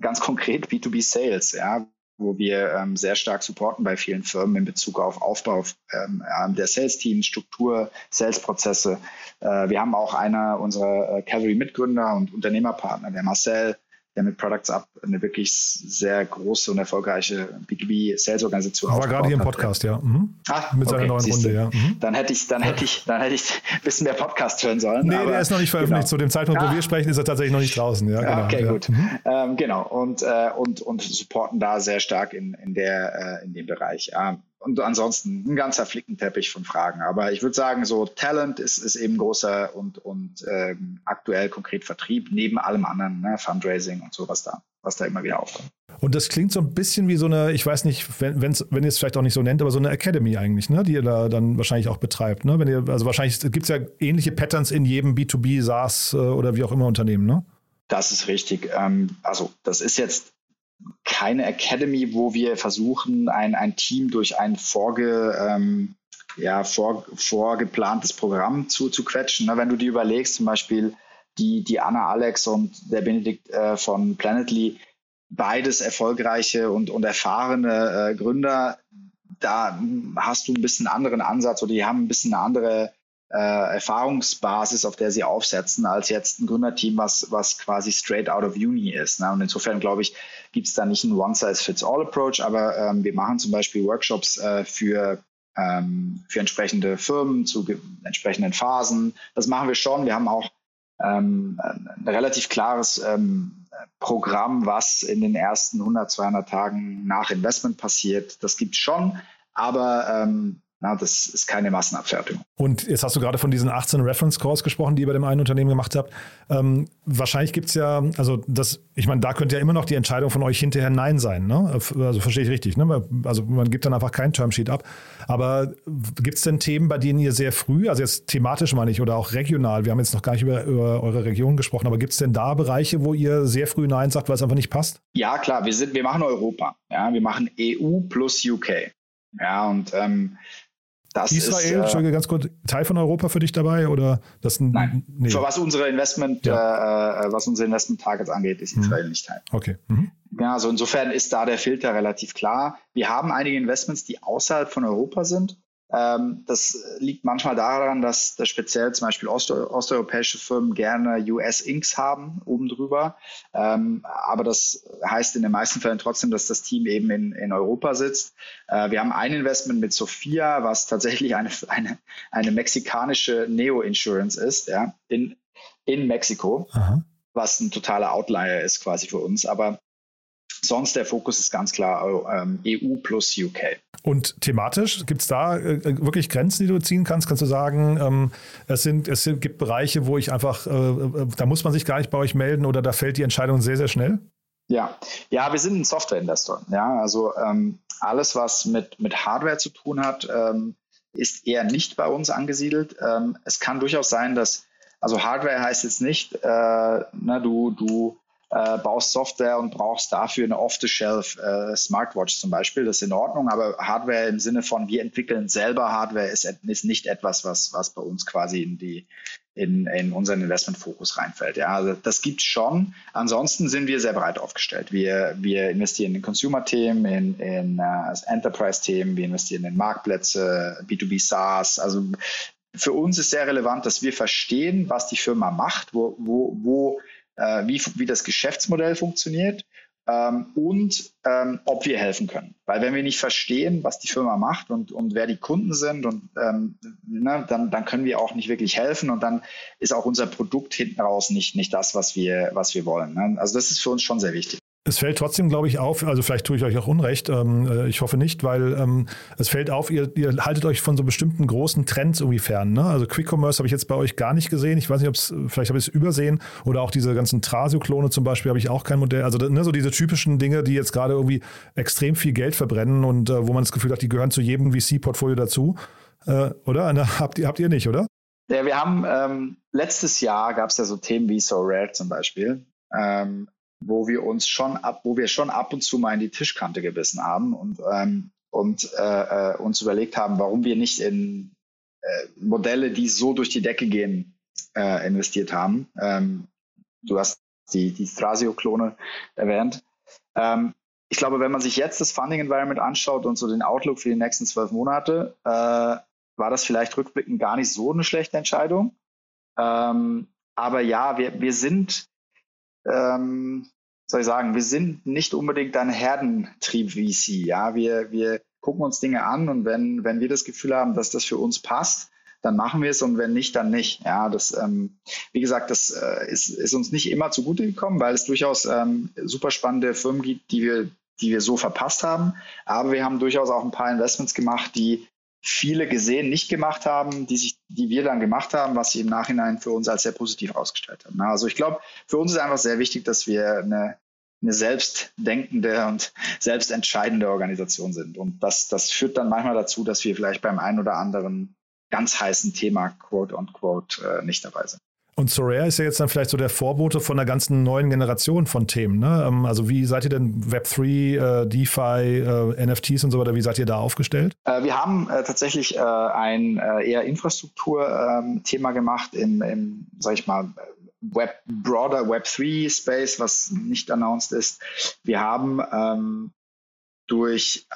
ganz konkret B2B Sales, ja, wo wir ähm, sehr stark supporten bei vielen Firmen in Bezug auf Aufbau ähm, der Sales-Teams, Struktur, Sales-Prozesse. Äh, wir haben auch einer unserer äh, Cavalry-Mitgründer und Unternehmerpartner, der Marcel, der mit Products Up eine wirklich sehr große und erfolgreiche B2B-Sales-Organisation War gerade hier im Podcast, ja. Mhm. Ah, mit seiner neuen Runde, ja. Mhm. Dann hätte ich, dann hätte ich, dann hätte ich ein bisschen mehr Podcast hören sollen. Nee, aber, der ist noch nicht veröffentlicht. Genau. Zu dem Zeitpunkt, ja. wo wir sprechen, ist er tatsächlich noch nicht draußen. Ja, genau, okay, ja. gut. Mhm. Ähm, genau. Und, äh, und, und supporten da sehr stark in, in, der, äh, in dem Bereich. Ähm, und ansonsten ein ganzer Flickenteppich von Fragen. Aber ich würde sagen, so Talent ist, ist eben großer und, und ähm, aktuell konkret Vertrieb, neben allem anderen, ne, Fundraising und so, was da, was da immer wieder aufkommt. Und das klingt so ein bisschen wie so eine, ich weiß nicht, wenn, wenn's, wenn ihr es vielleicht auch nicht so nennt, aber so eine Academy eigentlich, ne, die ihr da dann wahrscheinlich auch betreibt. Ne? Wenn ihr, also wahrscheinlich gibt es ja ähnliche Patterns in jedem B2B, SaaS äh, oder wie auch immer Unternehmen, ne? Das ist richtig. Ähm, also das ist jetzt keine Academy, wo wir versuchen, ein, ein Team durch ein vorge, ähm, ja, vor, vorgeplantes Programm zu, zu quetschen. Ne, wenn du dir überlegst, zum Beispiel die, die Anna Alex und der Benedikt äh, von Planetly, beides erfolgreiche und, und erfahrene äh, Gründer, da hast du ein bisschen anderen Ansatz oder die haben ein bisschen eine andere Erfahrungsbasis, auf der sie aufsetzen, als jetzt ein Gründerteam, was, was quasi straight out of uni ist. Ne? Und insofern glaube ich, gibt es da nicht einen One-Size-Fits-All-Approach, aber ähm, wir machen zum Beispiel Workshops äh, für ähm, für entsprechende Firmen zu entsprechenden Phasen. Das machen wir schon. Wir haben auch ähm, ein relativ klares ähm, Programm, was in den ersten 100, 200 Tagen nach Investment passiert. Das gibt es schon, aber ähm, na, das ist keine Massenabfertigung. Und jetzt hast du gerade von diesen 18 Reference Calls gesprochen, die ihr bei dem einen Unternehmen gemacht habt. Ähm, wahrscheinlich gibt es ja, also das, ich meine, da könnte ja immer noch die Entscheidung von euch hinterher Nein sein. Ne? Also verstehe ich richtig. Ne? Also man gibt dann einfach kein Termsheet ab. Aber gibt es denn Themen, bei denen ihr sehr früh, also jetzt thematisch meine ich, oder auch regional, wir haben jetzt noch gar nicht über, über eure Region gesprochen, aber gibt es denn da Bereiche, wo ihr sehr früh Nein sagt, weil es einfach nicht passt? Ja, klar, wir, sind, wir machen Europa. Ja, wir machen EU plus UK. Ja, und ähm, das Israel, ist, äh, ganz kurz, Teil von Europa für dich dabei oder das? Nein. Nee. Für was unsere Investment, ja. äh, was unsere Investment Targets angeht, ist mhm. Israel mhm. nicht Teil. Okay. Mhm. Ja, also insofern ist da der Filter relativ klar. Wir haben einige Investments, die außerhalb von Europa sind. Ähm, das liegt manchmal daran, dass, dass speziell zum Beispiel ost osteuropäische Firmen gerne US-Inks haben oben drüber. Ähm, aber das heißt in den meisten Fällen trotzdem, dass das Team eben in, in Europa sitzt. Äh, wir haben ein Investment mit Sophia, was tatsächlich eine, eine, eine mexikanische Neo-Insurance ist, ja, in, in Mexiko. Aha was ein totaler Outlier ist quasi für uns. Aber Sonst der Fokus ist ganz klar ähm, EU plus UK. Und thematisch gibt es da äh, wirklich Grenzen, die du ziehen kannst? Kannst du sagen, ähm, es, sind, es gibt Bereiche, wo ich einfach, äh, äh, da muss man sich gar nicht bei euch melden oder da fällt die Entscheidung sehr, sehr schnell? Ja, ja, wir sind ein Software-Investor. Ja, also ähm, alles, was mit, mit Hardware zu tun hat, ähm, ist eher nicht bei uns angesiedelt. Ähm, es kann durchaus sein, dass, also Hardware heißt jetzt nicht, äh, na, du, du äh, baust Software und brauchst dafür eine Off-the-Shelf äh, Smartwatch zum Beispiel. Das ist in Ordnung, aber Hardware im Sinne von wir entwickeln selber Hardware ist, ist nicht etwas, was, was bei uns quasi in die in, in unseren Investmentfokus reinfällt. Ja, also das gibt's schon. Ansonsten sind wir sehr breit aufgestellt. Wir, wir investieren in Consumer-Themen, in, in uh, Enterprise-Themen, wir investieren in Marktplätze, B2B SaaS. Also für uns ist sehr relevant, dass wir verstehen, was die Firma macht, wo, wo, wo äh, wie, wie das Geschäftsmodell funktioniert ähm, und ähm, ob wir helfen können. Weil wenn wir nicht verstehen, was die Firma macht und, und wer die Kunden sind, und ähm, ne, dann, dann können wir auch nicht wirklich helfen und dann ist auch unser Produkt hinten raus nicht, nicht das, was wir, was wir wollen. Ne? Also das ist für uns schon sehr wichtig. Es fällt trotzdem, glaube ich, auf, also vielleicht tue ich euch auch Unrecht, ähm, äh, ich hoffe nicht, weil ähm, es fällt auf, ihr, ihr, haltet euch von so bestimmten großen Trends irgendwie fern. Ne? Also Quick Commerce habe ich jetzt bei euch gar nicht gesehen. Ich weiß nicht, ob es, vielleicht habe ich es übersehen. Oder auch diese ganzen Trasio-Klone zum Beispiel habe ich auch kein Modell. Also ne, so diese typischen Dinge, die jetzt gerade irgendwie extrem viel Geld verbrennen und äh, wo man das Gefühl hat, die gehören zu jedem VC-Portfolio dazu. Äh, oder? Na, habt, ihr, habt ihr nicht, oder? Ja, wir haben ähm, letztes Jahr gab es ja so Themen wie So Rare zum Beispiel. Ähm, wo wir uns schon ab, wo wir schon ab und zu mal in die Tischkante gebissen haben und, ähm, und äh, äh, uns überlegt haben, warum wir nicht in äh, Modelle, die so durch die Decke gehen, äh, investiert haben. Ähm, du hast die, die Thrasio-Klone erwähnt. Ähm, ich glaube, wenn man sich jetzt das Funding Environment anschaut und so den Outlook für die nächsten zwölf Monate, äh, war das vielleicht rückblickend gar nicht so eine schlechte Entscheidung. Ähm, aber ja, wir, wir sind ähm, soll ich sagen, wir sind nicht unbedingt ein Herdentrieb-VC. Ja, wir, wir gucken uns Dinge an und wenn, wenn wir das Gefühl haben, dass das für uns passt, dann machen wir es und wenn nicht, dann nicht. Ja, das, ähm, wie gesagt, das äh, ist, ist uns nicht immer zugute gekommen, weil es durchaus ähm, super spannende Firmen gibt, die wir, die wir so verpasst haben. Aber wir haben durchaus auch ein paar Investments gemacht, die viele gesehen nicht gemacht haben, die sich, die wir dann gemacht haben, was sie im Nachhinein für uns als sehr positiv ausgestellt haben. Also ich glaube, für uns ist einfach sehr wichtig, dass wir eine, eine selbstdenkende und selbstentscheidende Organisation sind. Und das, das führt dann manchmal dazu, dass wir vielleicht beim einen oder anderen ganz heißen Thema, quote unquote, äh, nicht dabei sind. Und Sorare ist ja jetzt dann vielleicht so der Vorbote von einer ganzen neuen Generation von Themen. Ne? Ähm, also wie seid ihr denn Web3, äh, DeFi, äh, NFTs und so weiter, wie seid ihr da aufgestellt? Äh, wir haben äh, tatsächlich äh, ein äh, eher Infrastruktur-Thema ähm, gemacht im, im, sag ich mal, Web, broader Web3 Space, was nicht announced ist. Wir haben ähm, durch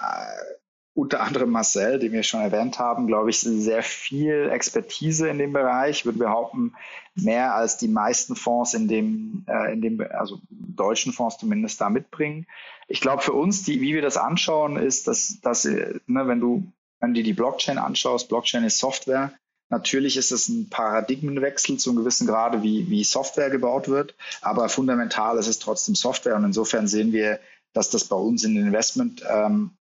unter anderem Marcel, den wir schon erwähnt haben, glaube ich, sehr viel Expertise in dem Bereich. Ich würde behaupten, mehr als die meisten Fonds in dem, äh, in dem, also deutschen Fonds zumindest da mitbringen. Ich glaube, für uns, die, wie wir das anschauen, ist, dass, dass ne, wenn du, wenn du die Blockchain anschaust, Blockchain ist Software. Natürlich ist es ein Paradigmenwechsel zu einem gewissen Grade, wie, wie Software gebaut wird, aber fundamental ist es trotzdem Software und insofern sehen wir, dass das bei uns in den Investment ähm, äh,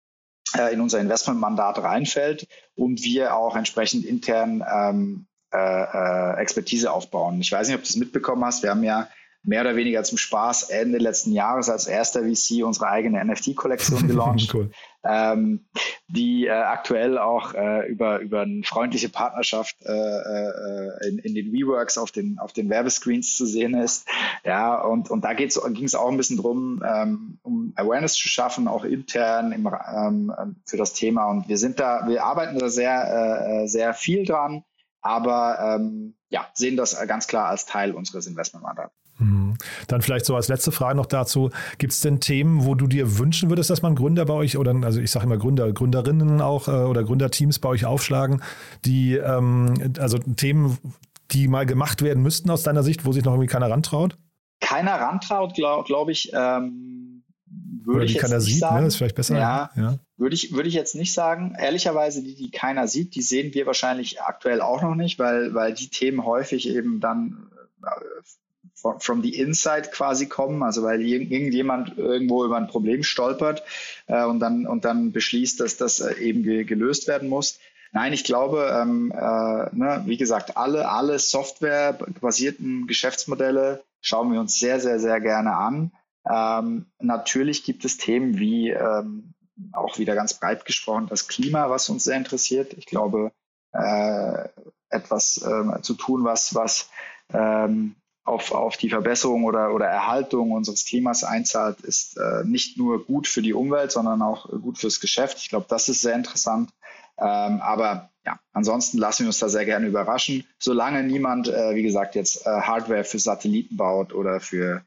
in unser Investmentmandat reinfällt und wir auch entsprechend intern ähm, äh, äh, Expertise aufbauen. Ich weiß nicht, ob du es mitbekommen hast. Wir haben ja mehr oder weniger zum Spaß Ende letzten Jahres als erster VC unsere eigene NFT-Kollektion gelauncht. cool. ähm, die äh, aktuell auch äh, über, über eine freundliche Partnerschaft äh, äh, in, in den WeWorks auf den, auf den Werbescreens zu sehen ist. Ja, und, und da ging es auch ein bisschen drum, ähm, um Awareness zu schaffen, auch intern im, ähm, für das Thema. Und wir sind da, wir arbeiten da sehr, äh, sehr viel dran, aber ähm, ja, sehen das ganz klar als Teil unseres Investmentmandats. Mhm. Dann vielleicht so als letzte Frage noch dazu. Gibt es denn Themen, wo du dir wünschen würdest, dass man Gründer bei euch oder also ich sage immer Gründer, Gründerinnen auch äh, oder Gründerteams bei euch aufschlagen, die ähm, also Themen, die mal gemacht werden müssten aus deiner Sicht, wo sich noch irgendwie keiner rantraut? Keiner rantraut, glaube glaub ich. Ähm, würde oder die ich keiner sieht, ne? sagen. ne? ist vielleicht besser. Ja, ja. Würde, ich, würde ich jetzt nicht sagen. Ehrlicherweise, die, die keiner sieht, die sehen wir wahrscheinlich aktuell auch noch nicht, weil, weil die Themen häufig eben dann äh, from the inside quasi kommen, also weil irgendjemand irgendwo über ein Problem stolpert äh, und, dann, und dann beschließt, dass das äh, eben ge gelöst werden muss. Nein, ich glaube, ähm, äh, ne, wie gesagt, alle, alle softwarebasierten Geschäftsmodelle schauen wir uns sehr, sehr, sehr gerne an. Ähm, natürlich gibt es Themen wie ähm, auch wieder ganz breit gesprochen das Klima, was uns sehr interessiert. Ich glaube, äh, etwas äh, zu tun, was, was ähm, auf, auf die Verbesserung oder, oder Erhaltung unseres Klimas einzahlt, ist äh, nicht nur gut für die Umwelt, sondern auch gut fürs Geschäft. Ich glaube, das ist sehr interessant. Ähm, aber ja, ansonsten lassen wir uns da sehr gerne überraschen. Solange niemand, äh, wie gesagt, jetzt äh, Hardware für Satelliten baut oder für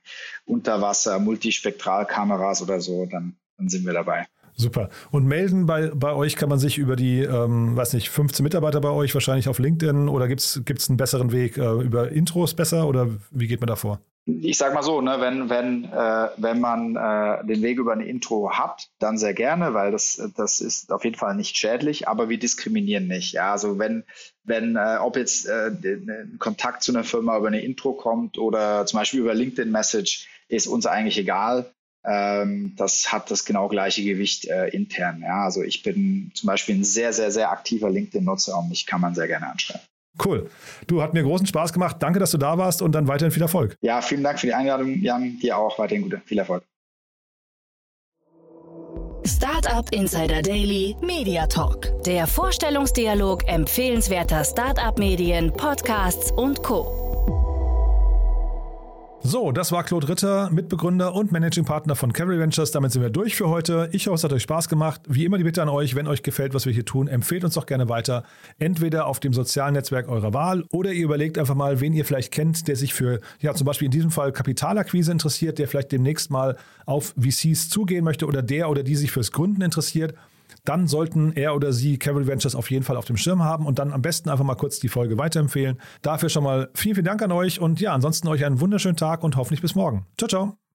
Unterwasser, Multispektralkameras oder so, dann, dann sind wir dabei. Super. Und melden bei, bei euch kann man sich über die, ähm, weiß nicht, 15 Mitarbeiter bei euch wahrscheinlich auf LinkedIn oder gibt es einen besseren Weg äh, über Intros besser oder wie geht man da vor? Ich sag mal so, ne, wenn, wenn, äh, wenn man äh, den Weg über ein Intro hat, dann sehr gerne, weil das, das ist auf jeden Fall nicht schädlich, aber wir diskriminieren nicht. Ja, also wenn, wenn äh, ob jetzt äh, ein Kontakt zu einer Firma über eine Intro kommt oder zum Beispiel über LinkedIn Message, ist uns eigentlich egal das hat das genau gleiche Gewicht äh, intern. Ja? Also ich bin zum Beispiel ein sehr, sehr, sehr aktiver LinkedIn-Nutzer und mich kann man sehr gerne anschreiben. Cool. Du, hat mir großen Spaß gemacht. Danke, dass du da warst und dann weiterhin viel Erfolg. Ja, vielen Dank für die Einladung, Jan. Dir auch weiterhin gute, viel Erfolg. Startup Insider Daily Media Talk. Der Vorstellungsdialog empfehlenswerter Startup-Medien, Podcasts und Co. So, das war Claude Ritter, Mitbegründer und Managing Partner von Cavalry Ventures. Damit sind wir durch für heute. Ich hoffe, es hat euch Spaß gemacht. Wie immer die Bitte an euch, wenn euch gefällt, was wir hier tun, empfehlt uns doch gerne weiter. Entweder auf dem sozialen Netzwerk eurer Wahl oder ihr überlegt einfach mal, wen ihr vielleicht kennt, der sich für, ja, zum Beispiel in diesem Fall Kapitalakquise interessiert, der vielleicht demnächst mal auf VCs zugehen möchte oder der oder die sich fürs Gründen interessiert dann sollten er oder sie Cavalry Ventures auf jeden Fall auf dem Schirm haben und dann am besten einfach mal kurz die Folge weiterempfehlen. Dafür schon mal vielen, vielen Dank an euch und ja, ansonsten euch einen wunderschönen Tag und hoffentlich bis morgen. Ciao, ciao.